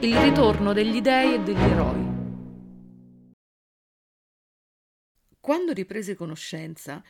Il ritorno degli dei e degli eroi. Quando riprese conoscenza,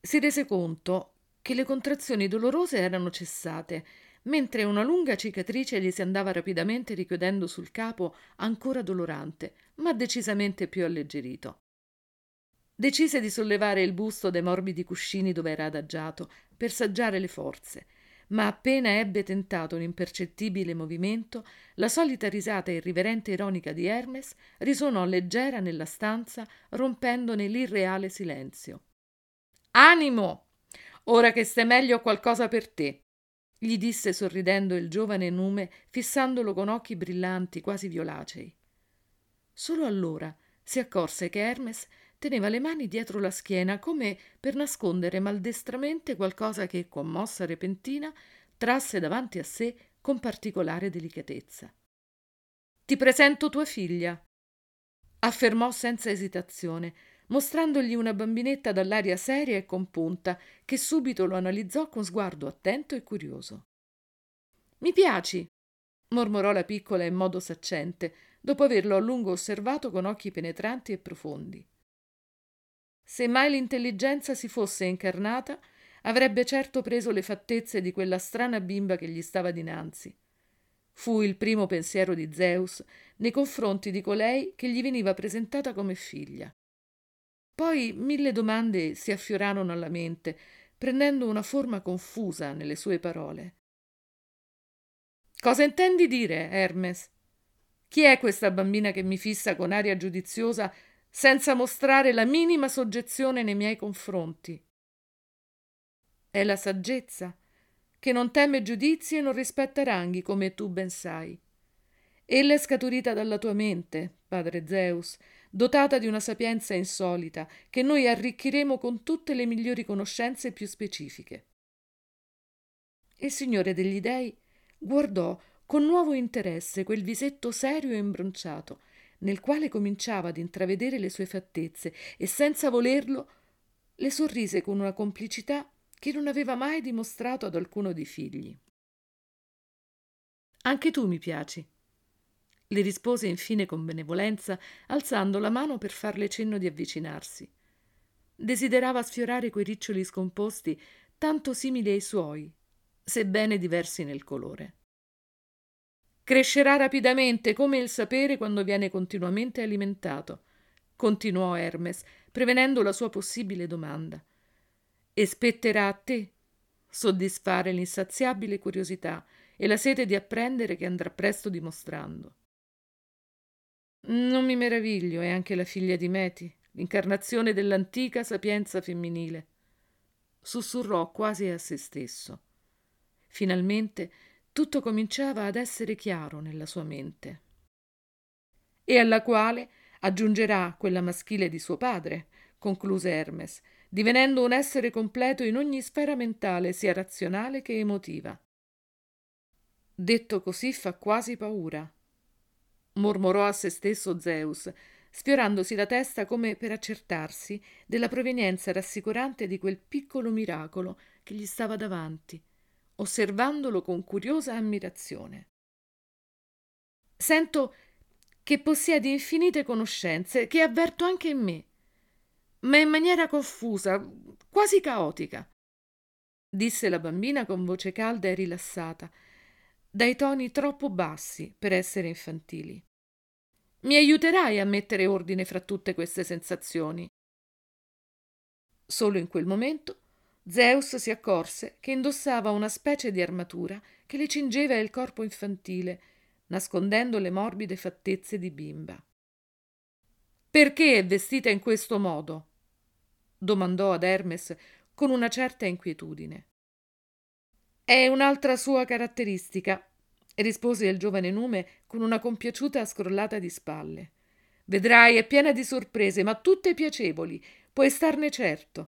si rese conto che le contrazioni dolorose erano cessate, mentre una lunga cicatrice gli si andava rapidamente richiudendo sul capo, ancora dolorante, ma decisamente più alleggerito. Decise di sollevare il busto dai morbidi cuscini dove era adagiato per saggiare le forze ma appena ebbe tentato un impercettibile movimento, la solita risata irriverente e ironica di Hermes risuonò leggera nella stanza, rompendone l'irreale silenzio. Animo! Ora che stai meglio ho qualcosa per te, gli disse sorridendo il giovane nume, fissandolo con occhi brillanti, quasi violacei. Solo allora si accorse che Hermes teneva le mani dietro la schiena come per nascondere maldestramente qualcosa che, con mossa repentina, trasse davanti a sé con particolare delicatezza. Ti presento tua figlia, affermò senza esitazione, mostrandogli una bambinetta dall'aria seria e compunta, che subito lo analizzò con sguardo attento e curioso. Mi piaci, mormorò la piccola in modo saccente, dopo averlo a lungo osservato con occhi penetranti e profondi. Se mai l'intelligenza si fosse incarnata, avrebbe certo preso le fattezze di quella strana bimba che gli stava dinanzi. Fu il primo pensiero di Zeus nei confronti di colei che gli veniva presentata come figlia. Poi mille domande si affiorarono alla mente, prendendo una forma confusa nelle sue parole. Cosa intendi dire, Hermes? Chi è questa bambina che mi fissa con aria giudiziosa senza mostrare la minima soggezione nei miei confronti. È la saggezza, che non teme giudizi e non rispetta ranghi, come tu ben sai. Ella è scaturita dalla tua mente, padre Zeus, dotata di una sapienza insolita, che noi arricchiremo con tutte le migliori conoscenze più specifiche. Il Signore degli Dei guardò con nuovo interesse quel visetto serio e imbronciato, nel quale cominciava ad intravedere le sue fattezze e senza volerlo le sorrise con una complicità che non aveva mai dimostrato ad alcuno dei figli. Anche tu mi piaci, le rispose infine con benevolenza, alzando la mano per farle cenno di avvicinarsi. Desiderava sfiorare quei riccioli scomposti tanto simili ai suoi, sebbene diversi nel colore. Crescerà rapidamente come il sapere quando viene continuamente alimentato, continuò Hermes, prevenendo la sua possibile domanda. E spetterà a te soddisfare l'insaziabile curiosità e la sete di apprendere che andrà presto dimostrando. Non mi meraviglio, è anche la figlia di Meti, l'incarnazione dell'antica sapienza femminile. Sussurrò quasi a se stesso. Finalmente tutto cominciava ad essere chiaro nella sua mente. E alla quale aggiungerà quella maschile di suo padre, concluse Hermes, divenendo un essere completo in ogni sfera mentale, sia razionale che emotiva. Detto così fa quasi paura, mormorò a se stesso Zeus, sfiorandosi la testa come per accertarsi della provenienza rassicurante di quel piccolo miracolo che gli stava davanti osservandolo con curiosa ammirazione. Sento che possiedi infinite conoscenze che avverto anche in me, ma in maniera confusa, quasi caotica, disse la bambina con voce calda e rilassata, dai toni troppo bassi per essere infantili. Mi aiuterai a mettere ordine fra tutte queste sensazioni. Solo in quel momento Zeus si accorse che indossava una specie di armatura che le cingeva il corpo infantile, nascondendo le morbide fattezze di bimba. Perché è vestita in questo modo? domandò ad Hermes con una certa inquietudine. È un'altra sua caratteristica, rispose il giovane nume con una compiaciuta scrollata di spalle. Vedrai, è piena di sorprese, ma tutte piacevoli, puoi starne certo.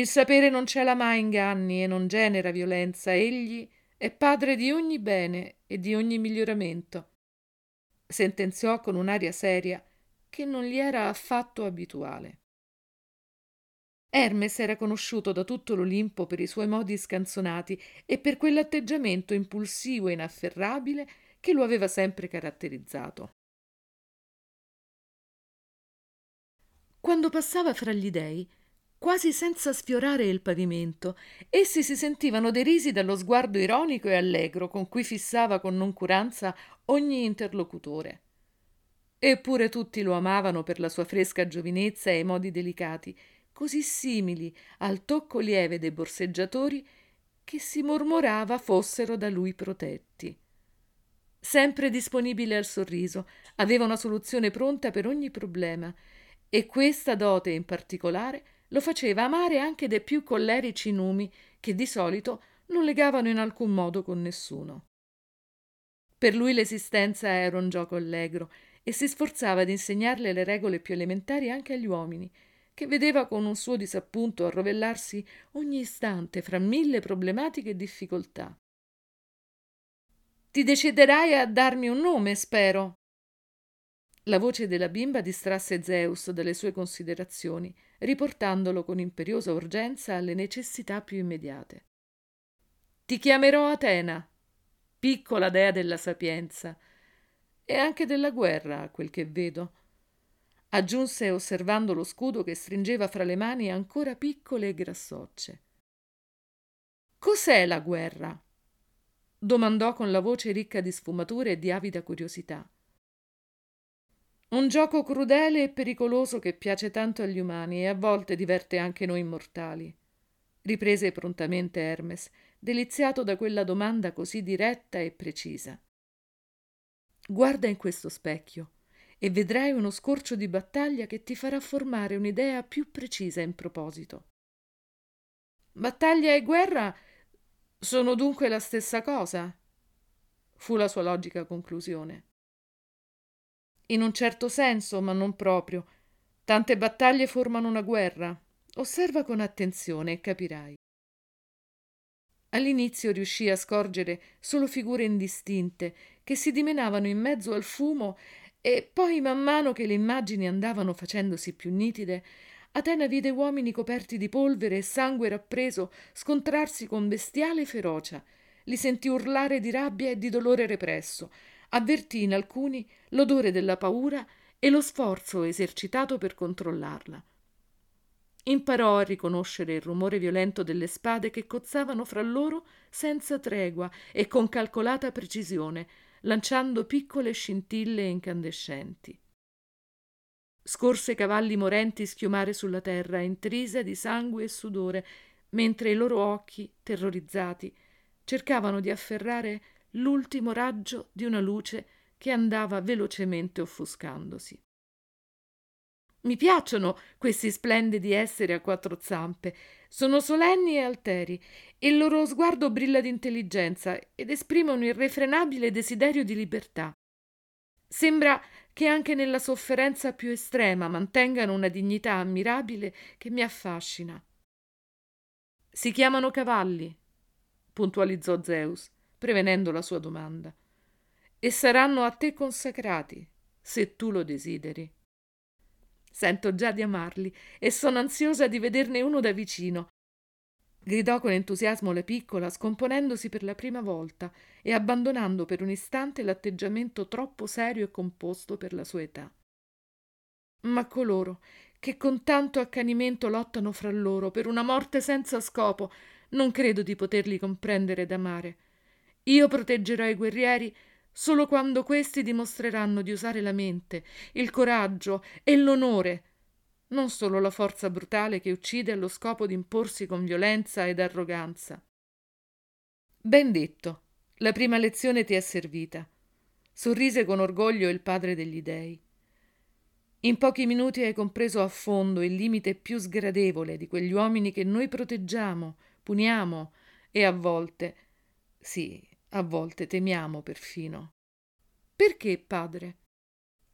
Il sapere non cela mai inganni e non genera violenza. Egli è padre di ogni bene e di ogni miglioramento. Sentenziò con un'aria seria che non gli era affatto abituale. Hermes era conosciuto da tutto l'Olimpo per i suoi modi scanzonati e per quell'atteggiamento impulsivo e inafferrabile che lo aveva sempre caratterizzato. Quando passava fra gli dei, quasi senza sfiorare il pavimento, essi si sentivano derisi dallo sguardo ironico e allegro con cui fissava con noncuranza ogni interlocutore. Eppure tutti lo amavano per la sua fresca giovinezza e i modi delicati, così simili al tocco lieve dei borseggiatori che si mormorava fossero da lui protetti. Sempre disponibile al sorriso, aveva una soluzione pronta per ogni problema e questa dote in particolare lo faceva amare anche dei più collerici numi che di solito non legavano in alcun modo con nessuno. Per lui l'esistenza era un gioco allegro e si sforzava di insegnarle le regole più elementari anche agli uomini, che vedeva con un suo disappunto arrovellarsi ogni istante fra mille problematiche e difficoltà. Ti deciderai a darmi un nome, spero, la voce della bimba distrasse Zeus dalle sue considerazioni, riportandolo con imperiosa urgenza alle necessità più immediate. Ti chiamerò Atena, piccola dea della sapienza e anche della guerra, a quel che vedo. Aggiunse osservando lo scudo che stringeva fra le mani ancora piccole e grassocce. Cos'è la guerra? domandò con la voce ricca di sfumature e di avida curiosità. Un gioco crudele e pericoloso che piace tanto agli umani e a volte diverte anche noi mortali. Riprese prontamente Hermes, deliziato da quella domanda così diretta e precisa. Guarda in questo specchio e vedrai uno scorcio di battaglia che ti farà formare un'idea più precisa in proposito. Battaglia e guerra sono dunque la stessa cosa? fu la sua logica conclusione. In un certo senso, ma non proprio. Tante battaglie formano una guerra. Osserva con attenzione e capirai. All'inizio riuscì a scorgere solo figure indistinte che si dimenavano in mezzo al fumo e poi man mano che le immagini andavano facendosi più nitide, Atena vide uomini coperti di polvere e sangue rappreso scontrarsi con bestiale ferocia, li sentì urlare di rabbia e di dolore represso, avvertì in alcuni l'odore della paura e lo sforzo esercitato per controllarla. Imparò a riconoscere il rumore violento delle spade che cozzavano fra loro senza tregua e con calcolata precisione, lanciando piccole scintille incandescenti. Scorse cavalli morenti schiumare sulla terra, intrisa di sangue e sudore, mentre i loro occhi, terrorizzati, cercavano di afferrare l'ultimo raggio di una luce che andava velocemente offuscandosi. Mi piacciono questi splendidi esseri a quattro zampe. Sono solenni e alteri, e il loro sguardo brilla di intelligenza ed esprime un irrefrenabile desiderio di libertà. Sembra che anche nella sofferenza più estrema mantengano una dignità ammirabile che mi affascina. Si chiamano cavalli, puntualizzò Zeus prevenendo la sua domanda, e saranno a te consacrati, se tu lo desideri. Sento già di amarli e sono ansiosa di vederne uno da vicino. Gridò con entusiasmo la piccola, scomponendosi per la prima volta e abbandonando per un istante l'atteggiamento troppo serio e composto per la sua età. Ma coloro che con tanto accanimento lottano fra loro per una morte senza scopo, non credo di poterli comprendere ed amare. Io proteggerò i guerrieri solo quando questi dimostreranno di usare la mente, il coraggio e l'onore, non solo la forza brutale che uccide allo scopo di imporsi con violenza ed arroganza. Ben detto, la prima lezione ti è servita. Sorrise con orgoglio il padre degli dei. In pochi minuti hai compreso a fondo il limite più sgradevole di quegli uomini che noi proteggiamo, puniamo e a volte, sì, a volte temiamo perfino. Perché, padre?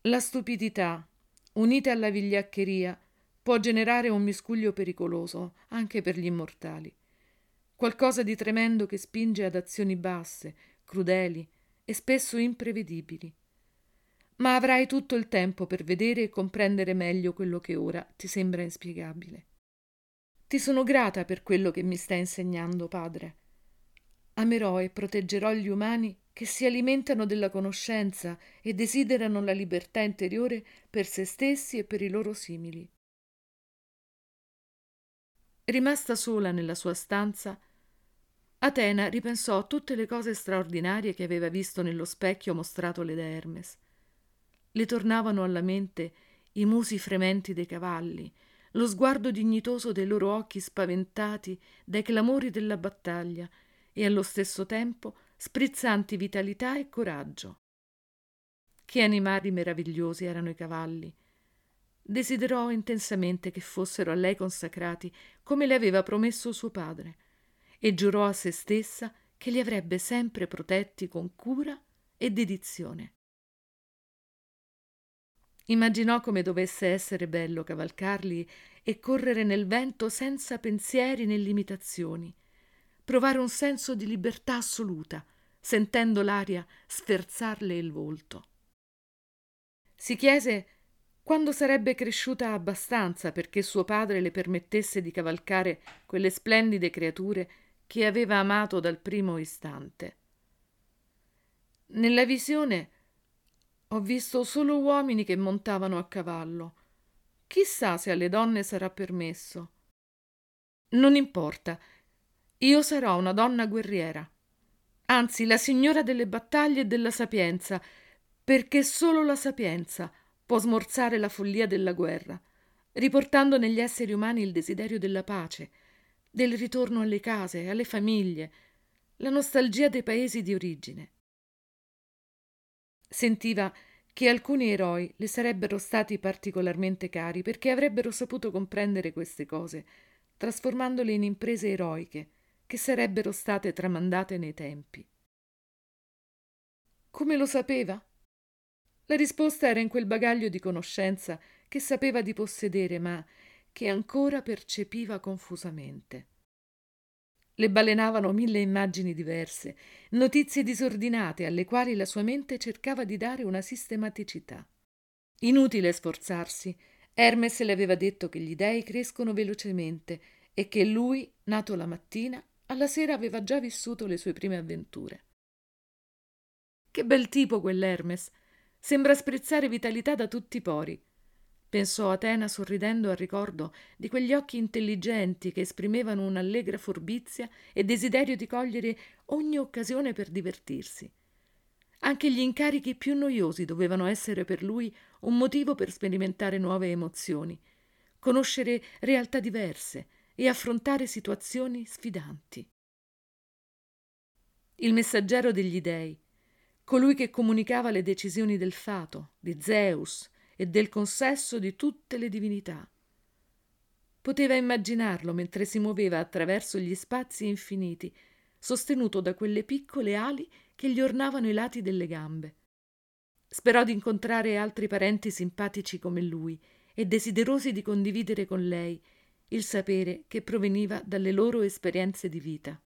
La stupidità, unita alla vigliaccheria, può generare un miscuglio pericoloso anche per gli immortali. Qualcosa di tremendo che spinge ad azioni basse, crudeli e spesso imprevedibili. Ma avrai tutto il tempo per vedere e comprendere meglio quello che ora ti sembra inspiegabile. Ti sono grata per quello che mi stai insegnando, padre. Amerò e proteggerò gli umani che si alimentano della conoscenza e desiderano la libertà interiore per se stessi e per i loro simili. Rimasta sola nella sua stanza, Atena ripensò a tutte le cose straordinarie che aveva visto nello specchio mostratole da Hermes. Le tornavano alla mente i musi frementi dei cavalli, lo sguardo dignitoso dei loro occhi spaventati dai clamori della battaglia e allo stesso tempo sprizzanti vitalità e coraggio. Che animali meravigliosi erano i cavalli. Desiderò intensamente che fossero a lei consacrati come le aveva promesso suo padre e giurò a se stessa che li avrebbe sempre protetti con cura e dedizione. Immaginò come dovesse essere bello cavalcarli e correre nel vento senza pensieri né limitazioni provare un senso di libertà assoluta, sentendo l'aria sferzarle il volto. Si chiese quando sarebbe cresciuta abbastanza perché suo padre le permettesse di cavalcare quelle splendide creature che aveva amato dal primo istante. Nella visione ho visto solo uomini che montavano a cavallo. Chissà se alle donne sarà permesso. Non importa, io sarò una donna guerriera, anzi la signora delle battaglie e della sapienza, perché solo la sapienza può smorzare la follia della guerra, riportando negli esseri umani il desiderio della pace, del ritorno alle case, alle famiglie, la nostalgia dei paesi di origine. Sentiva che alcuni eroi le sarebbero stati particolarmente cari perché avrebbero saputo comprendere queste cose, trasformandole in imprese eroiche, che sarebbero state tramandate nei tempi. Come lo sapeva? La risposta era in quel bagaglio di conoscenza che sapeva di possedere, ma che ancora percepiva confusamente. Le balenavano mille immagini diverse, notizie disordinate alle quali la sua mente cercava di dare una sistematicità. Inutile sforzarsi. Hermes le aveva detto che gli dei crescono velocemente e che lui, nato la mattina, alla sera aveva già vissuto le sue prime avventure. Che bel tipo quell'Hermes! Sembra sprezzare vitalità da tutti i pori. Pensò Atena sorridendo al ricordo di quegli occhi intelligenti che esprimevano un'allegra furbizia e desiderio di cogliere ogni occasione per divertirsi. Anche gli incarichi più noiosi dovevano essere per lui un motivo per sperimentare nuove emozioni, conoscere realtà diverse, e affrontare situazioni sfidanti. Il messaggero degli dei, colui che comunicava le decisioni del fato, di Zeus e del consesso di tutte le divinità. Poteva immaginarlo mentre si muoveva attraverso gli spazi infiniti, sostenuto da quelle piccole ali che gli ornavano i lati delle gambe. Sperò di incontrare altri parenti simpatici come lui e desiderosi di condividere con lei il sapere che proveniva dalle loro esperienze di vita.